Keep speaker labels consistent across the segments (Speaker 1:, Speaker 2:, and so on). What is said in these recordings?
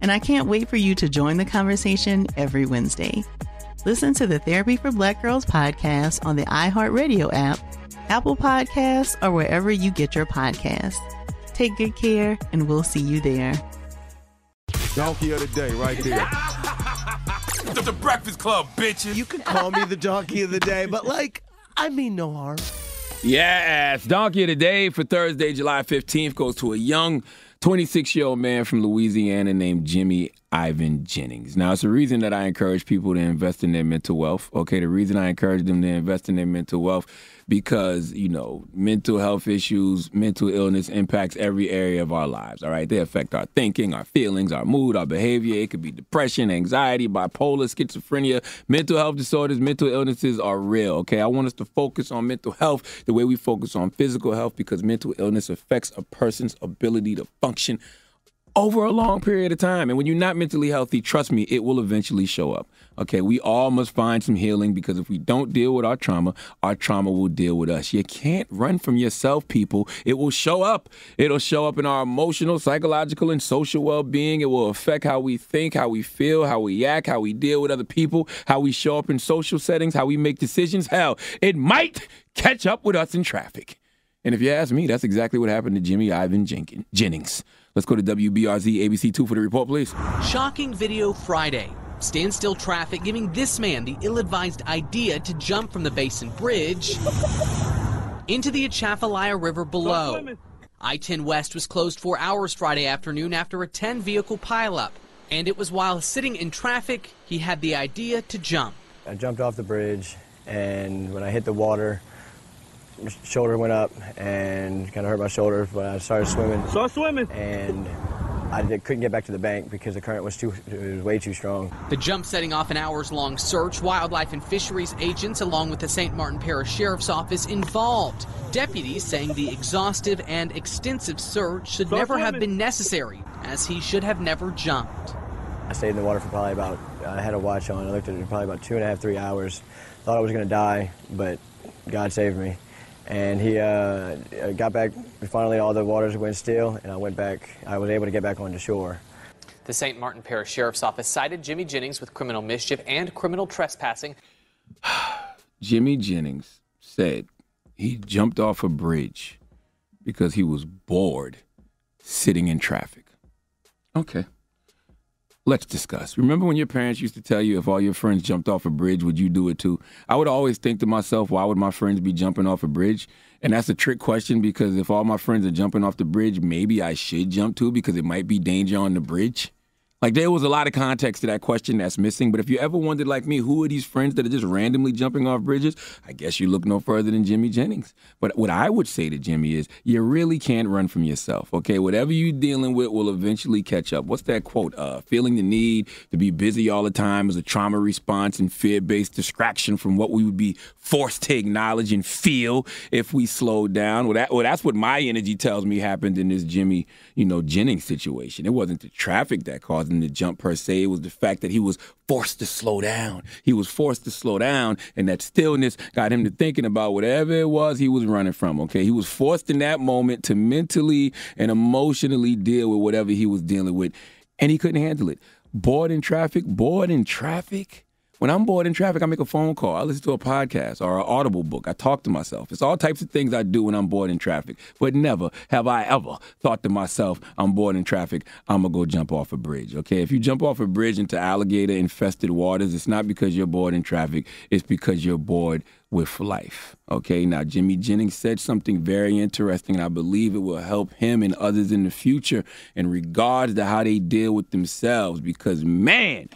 Speaker 1: and I can't wait for you to join the conversation every Wednesday. Listen to the Therapy for Black Girls podcast on the iHeartRadio app, Apple Podcasts, or wherever you get your podcasts. Take good care, and we'll see you there.
Speaker 2: Donkey of the day, right there.
Speaker 3: the, the Breakfast Club, bitches.
Speaker 4: You can call me the donkey of the day, but like, I mean no harm.
Speaker 5: Yes, donkey of the day for Thursday, July 15th goes to a young 26 year old man from Louisiana named Jimmy Ivan Jennings. Now, it's a reason that I encourage people to invest in their mental wealth. Okay, the reason I encourage them to invest in their mental wealth because, you know, mental health issues, mental illness impacts every area of our lives. All right, they affect our thinking, our feelings, our mood, our behavior. It could be depression, anxiety, bipolar, schizophrenia, mental health disorders, mental illnesses are real. Okay, I want us to focus on mental health the way we focus on physical health because mental illness affects a person's ability to function over a long period of time. And when you're not mentally healthy, trust me, it will eventually show up. Okay, we all must find some healing because if we don't deal with our trauma, our trauma will deal with us. You can't run from yourself, people. It will show up. It'll show up in our emotional, psychological, and social well being. It will affect how we think, how we feel, how we act, how we deal with other people, how we show up in social settings, how we make decisions. Hell, it might catch up with us in traffic. And if you ask me, that's exactly what happened to Jimmy Ivan Jenkins. Let's go to WBRZ ABC2 for the report, please.
Speaker 6: Shocking video Friday. Standstill traffic giving this man the ill advised idea to jump from the Basin Bridge into the Atchafalaya River below. I 10 West was closed for hours Friday afternoon after a 10 vehicle pileup. And it was while sitting in traffic he had the idea to jump.
Speaker 7: I jumped off the bridge, and when I hit the water, my shoulder went up and kind of hurt my shoulder, but I started swimming.
Speaker 8: Start swimming.
Speaker 7: And I did, couldn't get back to the bank because the current was too was way too strong.
Speaker 6: The jump setting off an hours-long search. Wildlife and fisheries agents, along with the St. Martin Parish Sheriff's Office, involved. Deputies saying the exhaustive and extensive search should Start never swimming. have been necessary, as he should have never jumped.
Speaker 7: I stayed in the water for probably about. I had a watch on. I looked at it probably about two and a half, three hours. Thought I was going to die, but God saved me and he uh, got back. Finally, all the waters went still, and I went back. I was able to get back onto shore.
Speaker 6: The St. Martin Parish Sheriff's Office cited Jimmy Jennings with criminal mischief and criminal trespassing.
Speaker 5: Jimmy Jennings said he jumped off a bridge because he was bored sitting in traffic. Okay. Let's discuss. Remember when your parents used to tell you if all your friends jumped off a bridge, would you do it too? I would always think to myself, why would my friends be jumping off a bridge? And that's a trick question because if all my friends are jumping off the bridge, maybe I should jump too because it might be danger on the bridge. Like there was a lot of context to that question that's missing. But if you ever wondered, like me, who are these friends that are just randomly jumping off bridges? I guess you look no further than Jimmy Jennings. But what I would say to Jimmy is, you really can't run from yourself. Okay, whatever you're dealing with will eventually catch up. What's that quote? Uh, feeling the need to be busy all the time is a trauma response and fear-based distraction from what we would be forced to acknowledge and feel if we slowed down. Well, that, well that's what my energy tells me happened in this Jimmy, you know, Jennings situation. It wasn't the traffic that caused wasn't the jump per se. It was the fact that he was forced to slow down. He was forced to slow down, and that stillness got him to thinking about whatever it was he was running from. Okay, he was forced in that moment to mentally and emotionally deal with whatever he was dealing with, and he couldn't handle it. Bored in traffic, bored in traffic. When I'm bored in traffic, I make a phone call. I listen to a podcast or an audible book. I talk to myself. It's all types of things I do when I'm bored in traffic. But never have I ever thought to myself, I'm bored in traffic, I'm going to go jump off a bridge. Okay? If you jump off a bridge into alligator infested waters, it's not because you're bored in traffic, it's because you're bored with life. Okay, now Jimmy Jennings said something very interesting, and I believe it will help him and others in the future in regards to how they deal with themselves. Because, man,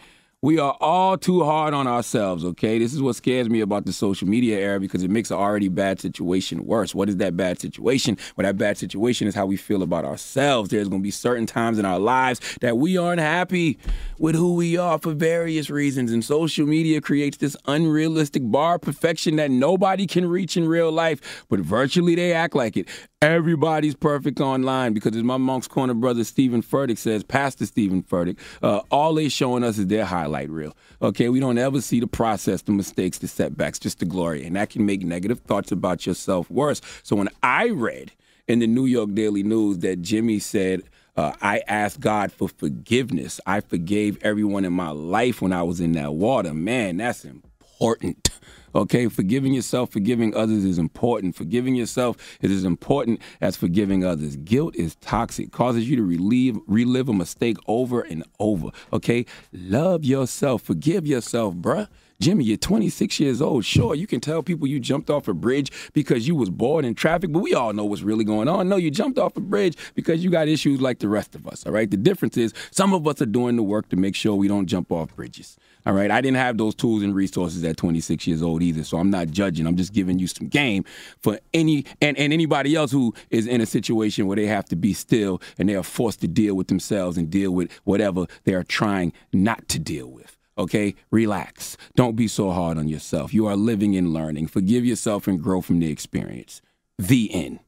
Speaker 5: we are all too hard on ourselves, okay? This is what scares me about the social media era because it makes an already bad situation worse. What is that bad situation? Well, that bad situation is how we feel about ourselves. There's going to be certain times in our lives that we aren't happy with who we are for various reasons. And social media creates this unrealistic bar of perfection that nobody can reach in real life, but virtually they act like it. Everybody's perfect online because, as my Moncks Corner brother Steven Furtick says, Pastor Steven Furtick, uh, all they showing us is their highlight reel. Okay, we don't ever see the process, the mistakes, the setbacks, just the glory, and that can make negative thoughts about yourself worse. So when I read in the New York Daily News that Jimmy said. Uh, I asked God for forgiveness. I forgave everyone in my life when I was in that water. Man, that's important. Okay, forgiving yourself, forgiving others is important. Forgiving yourself is as important as forgiving others. Guilt is toxic, causes you to relive relive a mistake over and over. Okay, love yourself, forgive yourself, bruh. Jimmy, you're 26 years old. Sure, you can tell people you jumped off a bridge because you was bored in traffic, but we all know what's really going on. No, you jumped off a bridge because you got issues like the rest of us. All right. The difference is some of us are doing the work to make sure we don't jump off bridges. All right. I didn't have those tools and resources at 26 years old either, so I'm not judging. I'm just giving you some game for any and, and anybody else who is in a situation where they have to be still and they are forced to deal with themselves and deal with whatever they are trying not to deal with. Okay, relax. Don't be so hard on yourself. You are living and learning. Forgive yourself and grow from the experience. The end.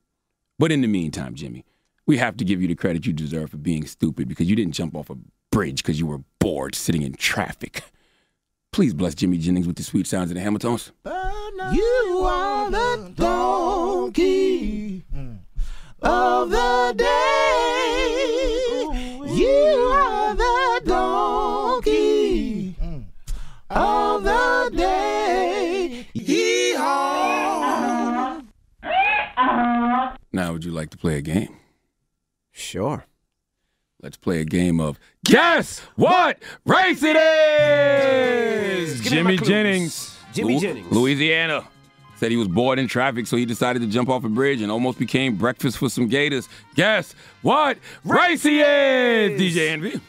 Speaker 5: But in the meantime, Jimmy, we have to give you the credit you deserve for being stupid because you didn't jump off a bridge because you were bored sitting in traffic. Please bless Jimmy Jennings with the sweet sounds of the Hamiltons.
Speaker 4: You are the donkey of the day. You are the donkey of the day. Yeehaw.
Speaker 5: Now, would you like to play a game?
Speaker 4: Sure.
Speaker 5: Let's play a game of Guess What Race It Is!
Speaker 4: Give
Speaker 5: Jimmy. Jennings.
Speaker 4: Jimmy Jennings.
Speaker 5: Louisiana. Said he was bored in traffic, so he decided to jump off a bridge and almost became breakfast for some gators. Guess what race he is? DJ Envy.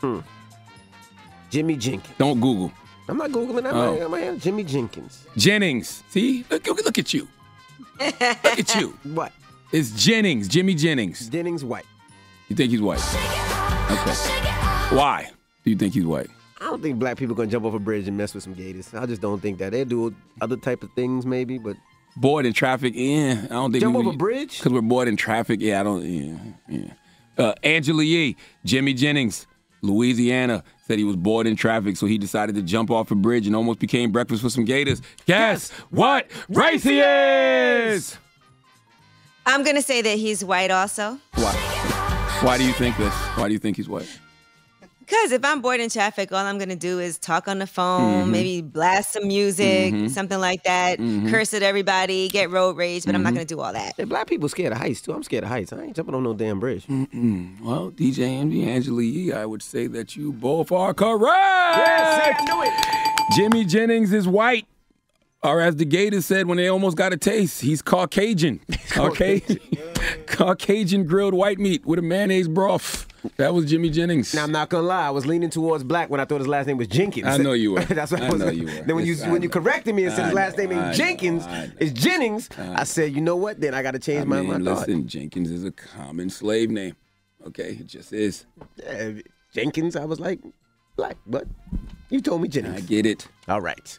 Speaker 5: Hmm.
Speaker 4: Jimmy Jenkins.
Speaker 5: Don't Google.
Speaker 4: I'm not Googling that.
Speaker 5: Oh.
Speaker 4: man. Jimmy Jenkins.
Speaker 5: Jennings. See? Look, look, look at you. Look at you.
Speaker 4: What?
Speaker 5: It's Jennings. Jimmy Jennings.
Speaker 4: Jennings White.
Speaker 5: You think he's white? Okay. Why do you think he's white?
Speaker 4: I don't think black people gonna jump off a bridge and mess with some gators. I just don't think that. They do other type of things maybe, but
Speaker 5: Bored in traffic, yeah. I don't think
Speaker 4: Jump
Speaker 5: we,
Speaker 4: off a bridge?
Speaker 5: because we're bored in traffic. Yeah, I don't. Yeah, yeah. Uh, Angela Yee, Jimmy Jennings, Louisiana, said he was bored in traffic, so he decided to jump off a bridge and almost became breakfast for some gators. Guess what race he is?
Speaker 8: I'm gonna say that he's white also.
Speaker 5: Why? Why do you think this? Why do you think he's white?
Speaker 8: Cause if I'm bored in traffic, all I'm gonna do is talk on the phone,
Speaker 5: Mhm.
Speaker 8: maybe blast some music,
Speaker 5: Mhm.
Speaker 8: something like that,
Speaker 4: Mhm.
Speaker 8: curse at everybody, get road rage, but I'm not
Speaker 5: Mhm.
Speaker 8: gonna do all that.
Speaker 4: Hey, black people scared of heights too. I'm scared of heights. I ain't jumping on no damn bridge.
Speaker 5: Mm-mm. Well, DJ Envy, Angela Yee, I would say that you both are correct.
Speaker 4: Yes, I knew it.
Speaker 5: Jimmy Jennings is white. Or as the Gators said when they almost got a taste, he's Caucasian. Okay? Caucasian grilled white meat with a mayonnaise broth. That was Jimmy Jennings.
Speaker 4: Now I'm not gonna lie, I was leaning towards black when I thought his last name was Jenkins.
Speaker 5: I know you were.
Speaker 4: That's what I,
Speaker 5: I
Speaker 4: was.
Speaker 5: know you were.
Speaker 4: Then when you
Speaker 5: I
Speaker 4: when you corrected me and said his last name ain't Jenkins,
Speaker 5: know.
Speaker 4: it's Jennings. I said, you know what? Then I got to change
Speaker 5: I
Speaker 4: my
Speaker 5: mean,
Speaker 4: my thought.
Speaker 5: listen, Jenkins is a common slave name. Okay? It just is.
Speaker 4: Yeah, Jenkins, I was like black, but you told me Jennings.
Speaker 5: I get it.
Speaker 4: All right.